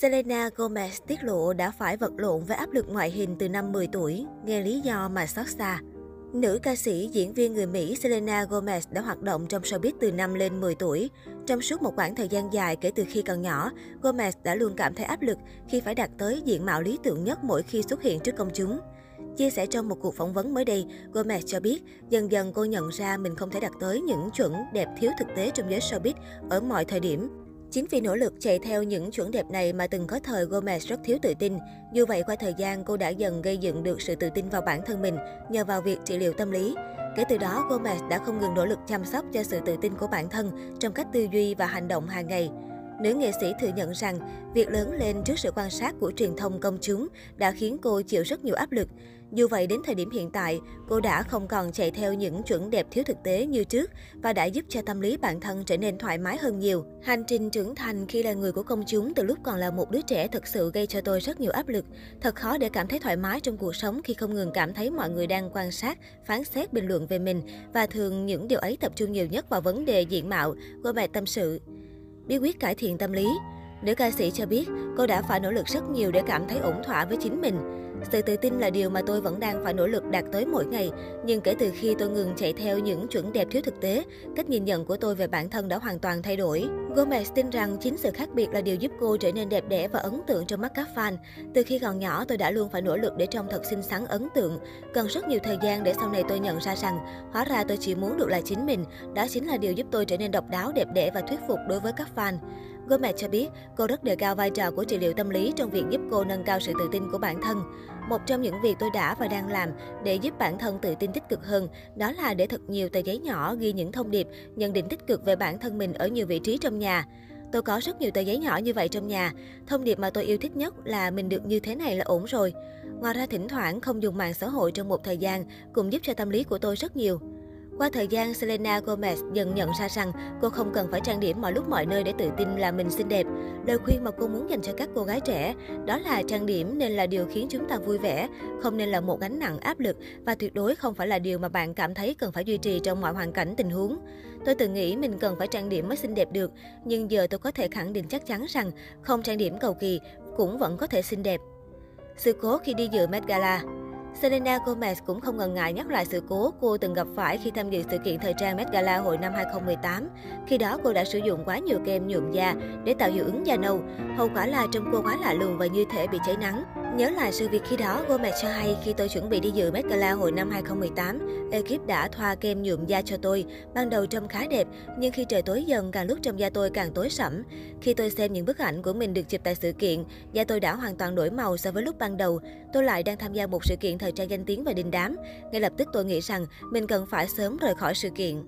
Selena Gomez tiết lộ đã phải vật lộn với áp lực ngoại hình từ năm 10 tuổi, nghe lý do mà xót xa. Nữ ca sĩ, diễn viên người Mỹ Selena Gomez đã hoạt động trong showbiz từ năm lên 10 tuổi. Trong suốt một khoảng thời gian dài kể từ khi còn nhỏ, Gomez đã luôn cảm thấy áp lực khi phải đạt tới diện mạo lý tưởng nhất mỗi khi xuất hiện trước công chúng. Chia sẻ trong một cuộc phỏng vấn mới đây, Gomez cho biết dần dần cô nhận ra mình không thể đạt tới những chuẩn đẹp thiếu thực tế trong giới showbiz ở mọi thời điểm. Chính vì nỗ lực chạy theo những chuẩn đẹp này mà từng có thời Gomez rất thiếu tự tin. Dù vậy, qua thời gian, cô đã dần gây dựng được sự tự tin vào bản thân mình nhờ vào việc trị liệu tâm lý. Kể từ đó, Gomez đã không ngừng nỗ lực chăm sóc cho sự tự tin của bản thân trong cách tư duy và hành động hàng ngày. Nữ nghệ sĩ thừa nhận rằng, việc lớn lên trước sự quan sát của truyền thông công chúng đã khiến cô chịu rất nhiều áp lực. Dù vậy, đến thời điểm hiện tại, cô đã không còn chạy theo những chuẩn đẹp thiếu thực tế như trước và đã giúp cho tâm lý bản thân trở nên thoải mái hơn nhiều. Hành trình trưởng thành khi là người của công chúng từ lúc còn là một đứa trẻ thực sự gây cho tôi rất nhiều áp lực. Thật khó để cảm thấy thoải mái trong cuộc sống khi không ngừng cảm thấy mọi người đang quan sát, phán xét bình luận về mình và thường những điều ấy tập trung nhiều nhất vào vấn đề diện mạo, cô mẹ tâm sự bí quyết cải thiện tâm lý. Nữ ca sĩ cho biết, cô đã phải nỗ lực rất nhiều để cảm thấy ổn thỏa với chính mình. Sự tự tin là điều mà tôi vẫn đang phải nỗ lực đạt tới mỗi ngày, nhưng kể từ khi tôi ngừng chạy theo những chuẩn đẹp thiếu thực tế, cách nhìn nhận của tôi về bản thân đã hoàn toàn thay đổi. Gomez tin rằng chính sự khác biệt là điều giúp cô trở nên đẹp đẽ và ấn tượng trong mắt các fan. Từ khi còn nhỏ, tôi đã luôn phải nỗ lực để trông thật xinh xắn ấn tượng. Cần rất nhiều thời gian để sau này tôi nhận ra rằng, hóa ra tôi chỉ muốn được là chính mình. Đó chính là điều giúp tôi trở nên độc đáo, đẹp đẽ và thuyết phục đối với các fan. Gomez cho biết, cô rất đề cao vai trò của trị liệu tâm lý trong việc giúp cô nâng cao sự tự tin của bản thân. Một trong những việc tôi đã và đang làm để giúp bản thân tự tin tích cực hơn, đó là để thật nhiều tờ giấy nhỏ ghi những thông điệp, nhận định tích cực về bản thân mình ở nhiều vị trí trong nhà. Tôi có rất nhiều tờ giấy nhỏ như vậy trong nhà. Thông điệp mà tôi yêu thích nhất là mình được như thế này là ổn rồi. Ngoài ra thỉnh thoảng không dùng mạng xã hội trong một thời gian cũng giúp cho tâm lý của tôi rất nhiều. Qua thời gian, Selena Gomez dần nhận ra rằng cô không cần phải trang điểm mọi lúc mọi nơi để tự tin là mình xinh đẹp. Lời khuyên mà cô muốn dành cho các cô gái trẻ đó là trang điểm nên là điều khiến chúng ta vui vẻ, không nên là một gánh nặng áp lực và tuyệt đối không phải là điều mà bạn cảm thấy cần phải duy trì trong mọi hoàn cảnh tình huống. Tôi từng nghĩ mình cần phải trang điểm mới xinh đẹp được, nhưng giờ tôi có thể khẳng định chắc chắn rằng không trang điểm cầu kỳ cũng vẫn có thể xinh đẹp. Sự cố khi đi dự Met Gala Selena Gomez cũng không ngần ngại nhắc lại sự cố cô từng gặp phải khi tham dự sự kiện thời trang Met Gala hồi năm 2018. Khi đó cô đã sử dụng quá nhiều kem nhuộm da để tạo hiệu ứng da nâu. Hậu quả là trông cô quá lạ lùng và như thể bị cháy nắng. Nhớ lại sự việc khi đó, Gomez cho hay khi tôi chuẩn bị đi dự Met Gala hồi năm 2018, ekip đã thoa kem nhuộm da cho tôi. Ban đầu trông khá đẹp, nhưng khi trời tối dần càng lúc trong da tôi càng tối sẫm. Khi tôi xem những bức ảnh của mình được chụp tại sự kiện, da tôi đã hoàn toàn đổi màu so với lúc ban đầu. Tôi lại đang tham gia một sự kiện thời trang danh tiếng và đình đám. Ngay lập tức tôi nghĩ rằng mình cần phải sớm rời khỏi sự kiện.